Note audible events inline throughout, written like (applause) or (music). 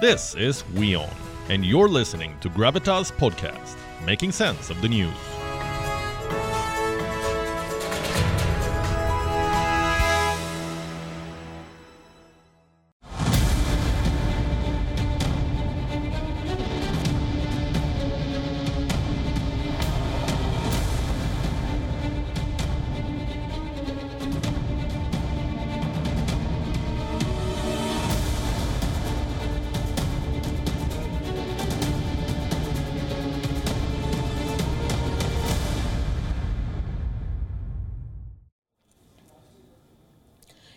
This is WION, and you're listening to Gravitas Podcast, making sense of the news.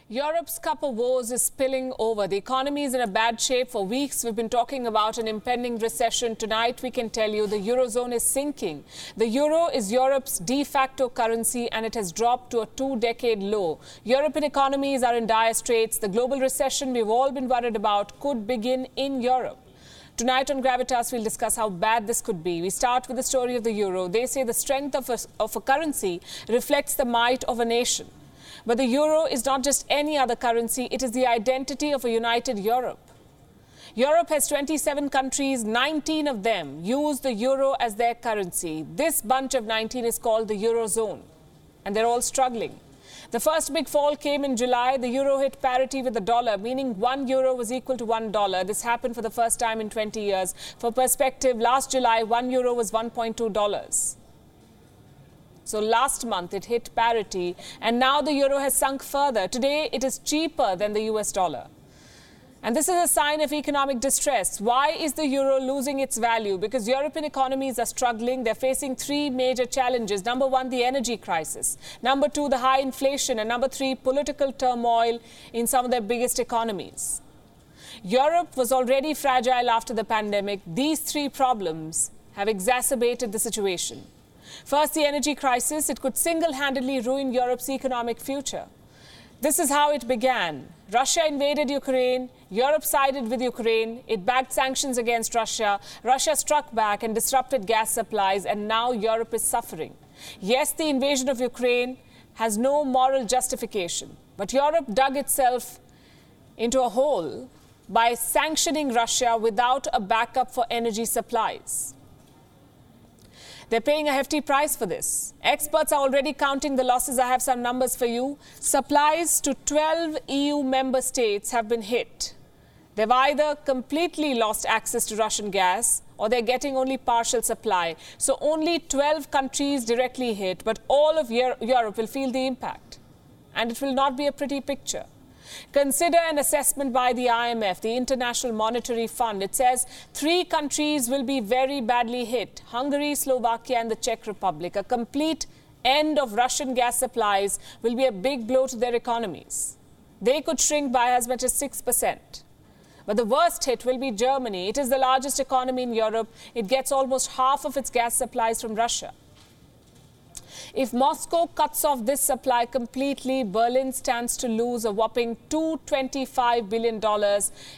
Europe's cup of woes is spilling over. The economy is in a bad shape. For weeks, we've been talking about an impending recession. Tonight, we can tell you the Eurozone is sinking. The euro is Europe's de facto currency and it has dropped to a two decade low. European economies are in dire straits. The global recession we've all been worried about could begin in Europe. Tonight on Gravitas, we'll discuss how bad this could be. We start with the story of the euro. They say the strength of a, of a currency reflects the might of a nation. But the euro is not just any other currency, it is the identity of a united Europe. Europe has 27 countries, 19 of them use the euro as their currency. This bunch of 19 is called the Eurozone, and they're all struggling. The first big fall came in July. The euro hit parity with the dollar, meaning one euro was equal to one dollar. This happened for the first time in 20 years. For perspective, last July, one euro was 1.2 dollars. So last month it hit parity, and now the euro has sunk further. Today it is cheaper than the US dollar. And this is a sign of economic distress. Why is the euro losing its value? Because European economies are struggling. They're facing three major challenges. Number one, the energy crisis. Number two, the high inflation. And number three, political turmoil in some of their biggest economies. Europe was already fragile after the pandemic. These three problems have exacerbated the situation. First, the energy crisis. It could single handedly ruin Europe's economic future. This is how it began. Russia invaded Ukraine. Europe sided with Ukraine. It backed sanctions against Russia. Russia struck back and disrupted gas supplies, and now Europe is suffering. Yes, the invasion of Ukraine has no moral justification, but Europe dug itself into a hole by sanctioning Russia without a backup for energy supplies. They're paying a hefty price for this. Experts are already counting the losses. I have some numbers for you. Supplies to 12 EU member states have been hit. They've either completely lost access to Russian gas or they're getting only partial supply. So only 12 countries directly hit, but all of Europe will feel the impact. And it will not be a pretty picture. Consider an assessment by the IMF, the International Monetary Fund. It says three countries will be very badly hit Hungary, Slovakia, and the Czech Republic. A complete end of Russian gas supplies will be a big blow to their economies. They could shrink by as much as 6%. But the worst hit will be Germany. It is the largest economy in Europe. It gets almost half of its gas supplies from Russia. If Moscow cuts off this supply completely, Berlin stands to lose a whopping $225 billion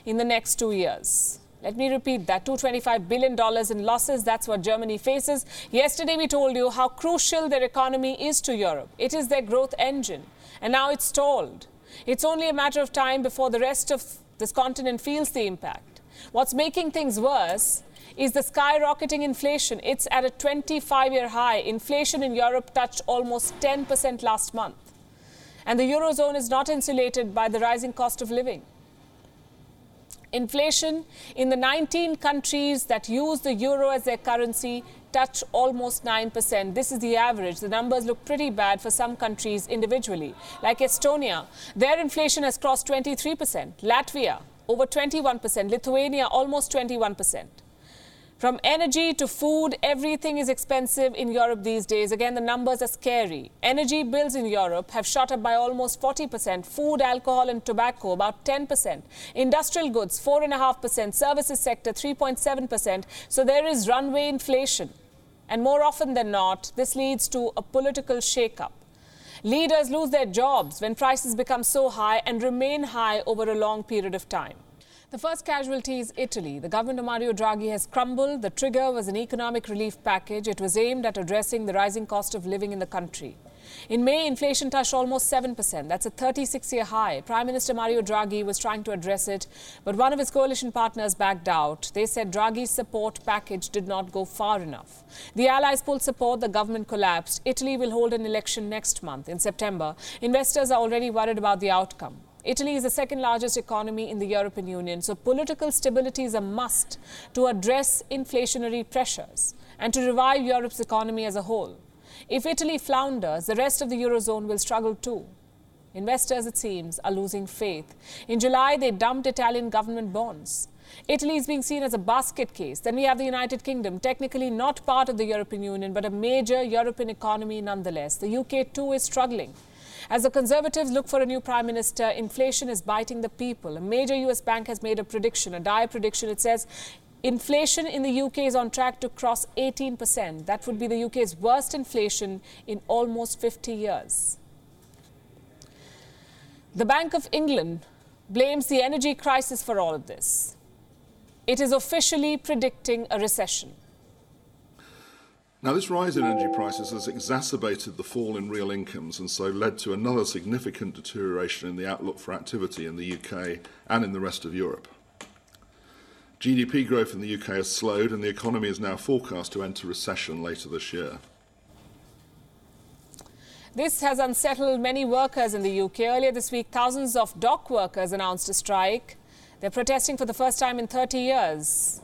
in the next two years. Let me repeat that $225 billion in losses. That's what Germany faces. Yesterday, we told you how crucial their economy is to Europe. It is their growth engine. And now it's stalled. It's only a matter of time before the rest of this continent feels the impact. What's making things worse is the skyrocketing inflation. It's at a 25 year high. Inflation in Europe touched almost 10% last month. And the Eurozone is not insulated by the rising cost of living. Inflation in the 19 countries that use the euro as their currency touch almost 9%. This is the average. The numbers look pretty bad for some countries individually. Like Estonia, their inflation has crossed 23%. Latvia, over 21%. Lithuania, almost 21%. From energy to food, everything is expensive in Europe these days. Again, the numbers are scary. Energy bills in Europe have shot up by almost 40%. Food, alcohol, and tobacco, about 10%. Industrial goods, 4.5%. Services sector, 3.7%. So there is runway inflation. And more often than not, this leads to a political shakeup. Leaders lose their jobs when prices become so high and remain high over a long period of time. The first casualty is Italy. The government of Mario Draghi has crumbled. The trigger was an economic relief package. It was aimed at addressing the rising cost of living in the country. In May, inflation touched almost 7%. That's a 36 year high. Prime Minister Mario Draghi was trying to address it, but one of his coalition partners backed out. They said Draghi's support package did not go far enough. The allies pulled support, the government collapsed. Italy will hold an election next month in September. Investors are already worried about the outcome. Italy is the second largest economy in the European Union, so political stability is a must to address inflationary pressures and to revive Europe's economy as a whole. If Italy flounders, the rest of the Eurozone will struggle too. Investors, it seems, are losing faith. In July, they dumped Italian government bonds. Italy is being seen as a basket case. Then we have the United Kingdom, technically not part of the European Union, but a major European economy nonetheless. The UK too is struggling. As the Conservatives look for a new prime minister, inflation is biting the people. A major US bank has made a prediction, a dire prediction. It says Inflation in the UK is on track to cross 18%. That would be the UK's worst inflation in almost 50 years. The Bank of England blames the energy crisis for all of this. It is officially predicting a recession. Now, this rise in energy prices has exacerbated the fall in real incomes and so led to another significant deterioration in the outlook for activity in the UK and in the rest of Europe. GDP growth in the UK has slowed, and the economy is now forecast to enter recession later this year. This has unsettled many workers in the UK. Earlier this week, thousands of dock workers announced a strike. They're protesting for the first time in 30 years.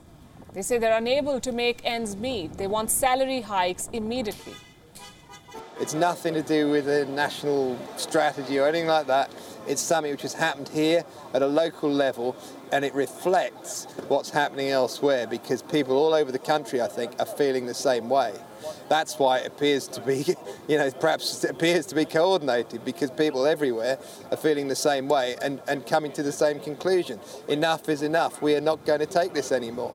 They say they're unable to make ends meet. They want salary hikes immediately. It's nothing to do with a national strategy or anything like that. It's something which has happened here at a local level and it reflects what's happening elsewhere because people all over the country, I think, are feeling the same way. That's why it appears to be, (laughs) you know, perhaps it appears to be coordinated because people everywhere are feeling the same way and, and coming to the same conclusion. Enough is enough. We are not going to take this anymore.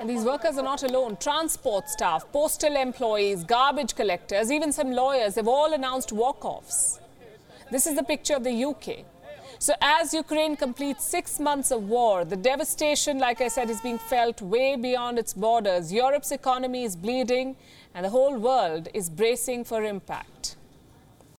And these workers are not alone. Transport staff, postal employees, garbage collectors, even some lawyers have all announced walk offs. This is the picture of the UK. So, as Ukraine completes six months of war, the devastation, like I said, is being felt way beyond its borders. Europe's economy is bleeding, and the whole world is bracing for impact.